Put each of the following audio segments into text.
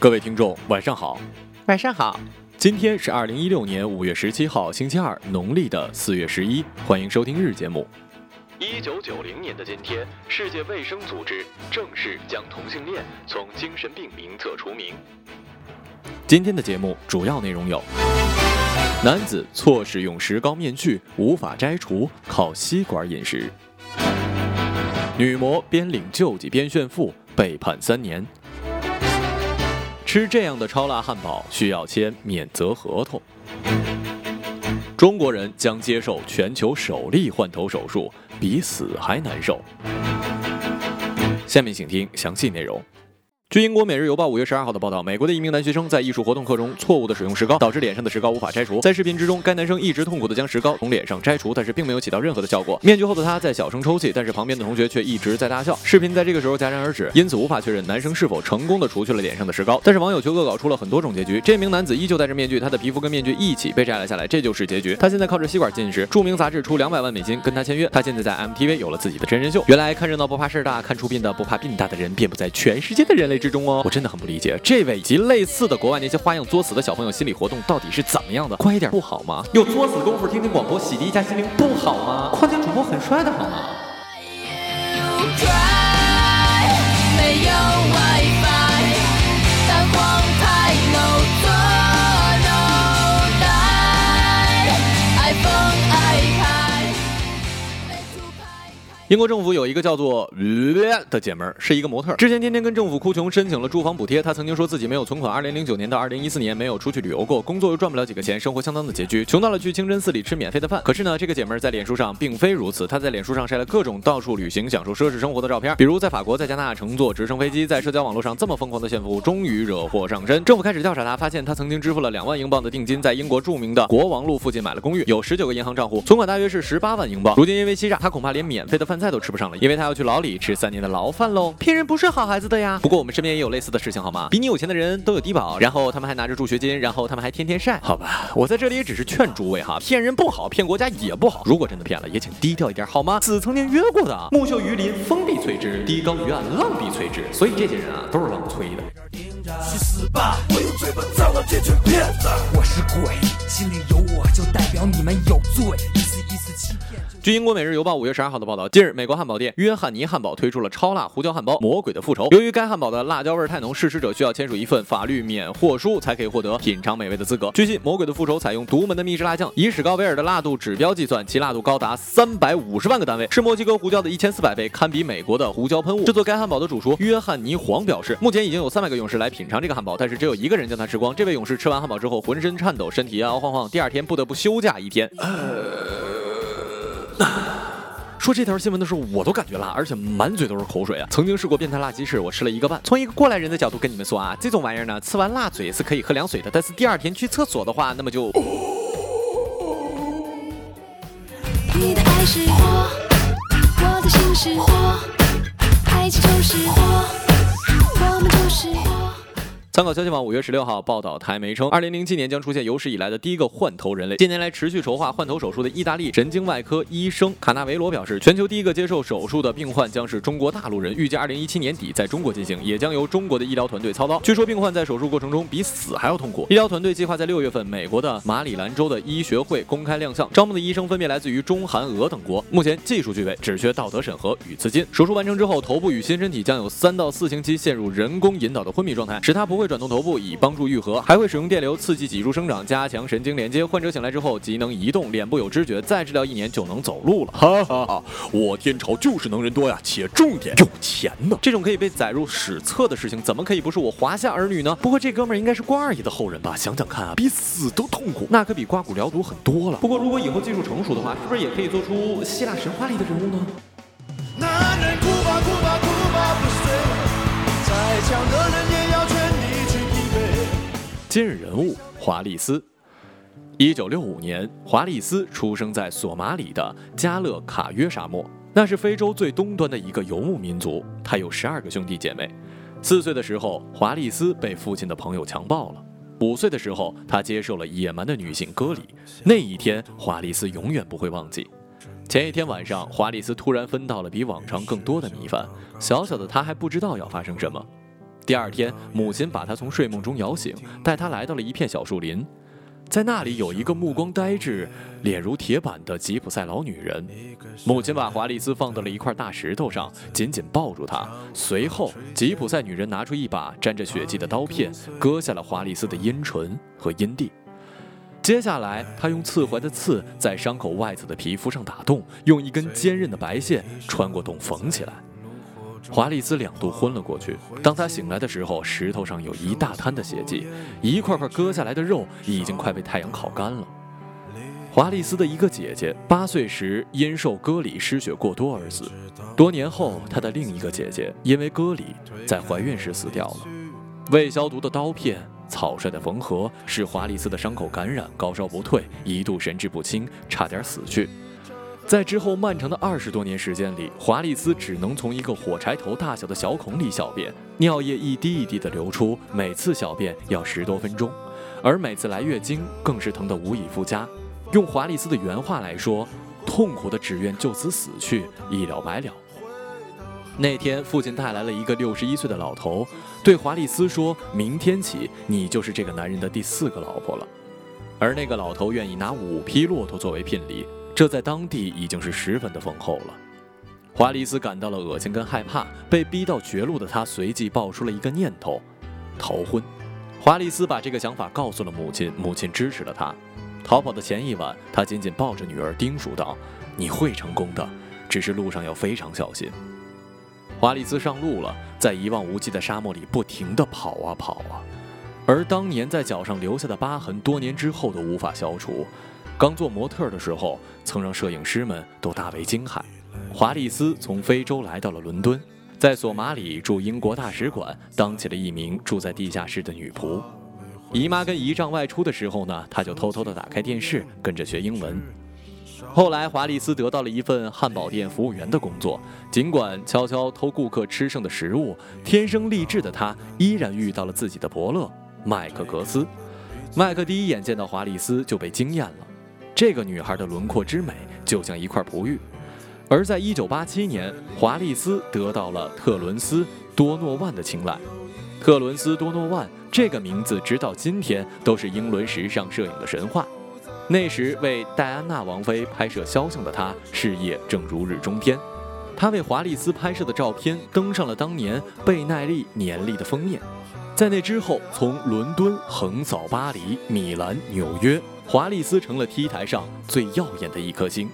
各位听众，晚上好，晚上好，今天是二零一六年五月十七号，星期二，农历的四月十一，欢迎收听日节目。一九九零年的今天，世界卫生组织正式将同性恋从精神病名册除名。今天的节目主要内容有：男子错使用石膏面具，无法摘除，靠吸管饮食；女模边领救济边炫富，被判三年。吃这样的超辣汉堡需要签免责合同。中国人将接受全球首例换头手术，比死还难受。下面请听详细内容。据英国《每日邮报》五月十二号的报道，美国的一名男学生在艺术活动课中错误的使用石膏，导致脸上的石膏无法摘除。在视频之中，该男生一直痛苦的将石膏从脸上摘除，但是并没有起到任何的效果。面具后的他在小声抽泣，但是旁边的同学却一直在大笑。视频在这个时候戛然而止，因此无法确认男生是否成功的除去了脸上的石膏。但是网友却恶搞出了很多种结局。这名男子依旧戴着面具，他的皮肤跟面具一起被摘了下来，这就是结局。他现在靠着吸管进食。著名杂志出两百万美金跟他签约，他现在在 MTV 有了自己的真人秀。原来看热闹不怕事儿大，看出殡的不怕病大的人遍布在全世界的人类之中哦。我真的很。不理解这位以及类似的国外那些花样作死的小朋友心理活动到底是怎么样的？乖一点不好吗？有作死功夫听听广播洗涤一下心灵不好吗？况且主播很帅的好吗？英国政府有一个叫做呃的姐们儿，是一个模特儿。之前天天跟政府哭穷，申请了住房补贴。她曾经说自己没有存款，二零零九年到二零一四年没有出去旅游过，工作又赚不了几个钱，生活相当的拮据，穷到了去清真寺里吃免费的饭。可是呢，这个姐们儿在脸书上并非如此，她在脸书上晒了各种到处旅行、享受奢侈生活的照片，比如在法国、在加拿大乘坐直升飞机，在社交网络上这么疯狂的炫富，终于惹祸上身。政府开始调查她，发现她曾经支付了两万英镑的定金，在英国著名的国王路附近买了公寓，有十九个银行账户，存款大约是十八万英镑。如今因为欺诈，她恐怕连免费的饭菜都吃不上了，因为。他要去牢里吃三年的牢饭喽！骗人不是好孩子的呀。不过我们身边也有类似的事情，好吗？比你有钱的人都有低保，然后他们还拿着助学金，然后他们还天天晒。好吧，我在这里也只是劝诸位哈，骗人不好，骗国家也不好。如果真的骗了，也请低调一点好吗？子曾经约过的，木秀于林，风必摧之；低高于岸，浪必摧之。所以这些人啊，都是浪催的。去死吧！我用嘴巴脏了这群骗子。我是鬼，心里有我就代表你们有罪。据英国《每日邮报》五月十二号的报道，近日美国汉堡店约翰尼汉堡推出了超辣胡椒汉堡《魔鬼的复仇》。由于该汉堡的辣椒味太浓，试吃者需要签署一份法律免货书，才可以获得品尝美味的资格。据悉，《魔鬼的复仇》采用独门的秘制辣酱，以史高维尔的辣度指标计算，其辣度高达三百五十万个单位，是墨西哥胡椒的一千四百倍，堪比美国的胡椒喷雾。制作该汉堡的主厨约翰尼黄表示，目前已经有三百个勇士来品尝这个汉堡，但是只有一个人将它吃光。这位勇士吃完汉堡之后，浑身颤抖，身体摇摇晃晃，第二天不得不休假一天。说这条新闻的时候，我都感觉辣，而且满嘴都是口水啊！曾经试过变态辣鸡翅，我吃了一个半。从一个过来人的角度跟你们说啊，这种玩意儿呢，吃完辣嘴是可以喝凉水的，但是第二天去厕所的话，那么就。你的爱是火，我的心是火，爱情就是火，我们就是火。参考消息网五月十六号报道，台媒称，二零零七年将出现有史以来的第一个换头人类。近年来持续筹划换头手术的意大利神经外科医生卡纳维罗表示，全球第一个接受手术的病患将是中国大陆人，预计二零一七年底在中国进行，也将由中国的医疗团队操刀。据说病患在手术过程中比死还要痛苦。医疗团队计划在六月份美国的马里兰州的医学会公开亮相，招募的医生分别来自于中韩俄等国，目前技术具备，只缺道德审核与资金。手术完成之后，头部与新身体将有三到四星期陷入人工引导的昏迷状态，使他不会转动头部，以帮助愈合，还会使用电流刺激脊柱生长，加强神经连接。患者醒来之后即能移动，脸部有知觉，再治疗一年就能走路了。哈哈哈！我天朝就是能人多呀，且重点有钱呢。这种可以被载入史册的事情，怎么可以不是我华夏儿女呢？不过这哥们儿应该是关二爷的后人吧？想想看啊，比死都痛苦，那可比刮骨疗毒很多了。不过如果以后技术成熟的话，是不是也可以做出希腊神话里的人物呢？男人哭吧哭吧哭吧。今日人物华丽丝。一九六五年，华丽丝出生在索马里的加勒卡约沙漠，那是非洲最东端的一个游牧民族。他有十二个兄弟姐妹。四岁的时候，华丽丝被父亲的朋友强暴了。五岁的时候，他接受了野蛮的女性割礼。那一天，华丽丝永远不会忘记。前一天晚上，华丽丝突然分到了比往常更多的米饭，小小的她还不知道要发生什么。第二天，母亲把她从睡梦中摇醒，带她来到了一片小树林。在那里有一个目光呆滞、脸如铁板的吉普赛老女人。母亲把华丽丝放到了一块大石头上，紧紧抱住她。随后，吉普赛女人拿出一把沾着血迹的刀片，割下了华丽丝的阴唇和阴蒂。接下来，她用刺槐的刺在伤口外侧的皮肤上打洞，用一根坚韧的白线穿过洞缝起来。华丽丝两度昏了过去。当他醒来的时候，石头上有一大滩的血迹，一块块割下来的肉已经快被太阳烤干了。华丽丝的一个姐姐八岁时因受割礼失血过多而死。多年后，她的另一个姐姐因为割礼在怀孕时死掉了。未消毒的刀片、草率的缝合使华丽丝的伤口感染，高烧不退，一度神志不清，差点死去。在之后漫长的二十多年时间里，华丽丝只能从一个火柴头大小的小孔里小便，尿液一滴一滴地流出，每次小便要十多分钟，而每次来月经更是疼得无以复加。用华丽丝的原话来说，痛苦的只愿就此死去，一了百了。那天，父亲带来了一个六十一岁的老头，对华丽丝说：“明天起，你就是这个男人的第四个老婆了。”而那个老头愿意拿五匹骆驼作为聘礼。这在当地已经是十分的丰厚了。华丽丝感到了恶心跟害怕，被逼到绝路的她随即爆出了一个念头：逃婚。华丽丝把这个想法告诉了母亲，母亲支持了她。逃跑的前一晚，她紧紧抱着女儿，叮嘱道：“你会成功的，只是路上要非常小心。”华丽丝上路了，在一望无际的沙漠里不停地跑啊跑啊，而当年在脚上留下的疤痕，多年之后都无法消除。刚做模特的时候，曾让摄影师们都大为惊骇。华丽丝从非洲来到了伦敦，在索马里驻英国大使馆当起了一名住在地下室的女仆。姨妈跟姨丈外出的时候呢，她就偷偷的打开电视，跟着学英文。后来，华丽丝得到了一份汉堡店服务员的工作。尽管悄悄偷顾客吃剩的食物，天生丽质的她依然遇到了自己的伯乐麦克格斯。麦克第一眼见到华丽丝就被惊艳了。这个女孩的轮廓之美就像一块璞玉，而在1987年，华丽丝得到了特伦斯·多诺万的青睐。特伦斯·多诺万这个名字直到今天都是英伦时尚摄影的神话。那时为戴安娜王妃拍摄肖像的他，事业正如日中天。他为华丽丝拍摄的照片登上了当年贝耐利年历的封面。在那之后，从伦敦横扫巴黎、米兰、纽约。华丽丝成了 T 台上最耀眼的一颗星。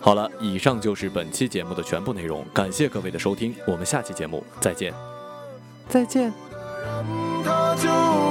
好了，以上就是本期节目的全部内容，感谢各位的收听，我们下期节目再见。再见。他就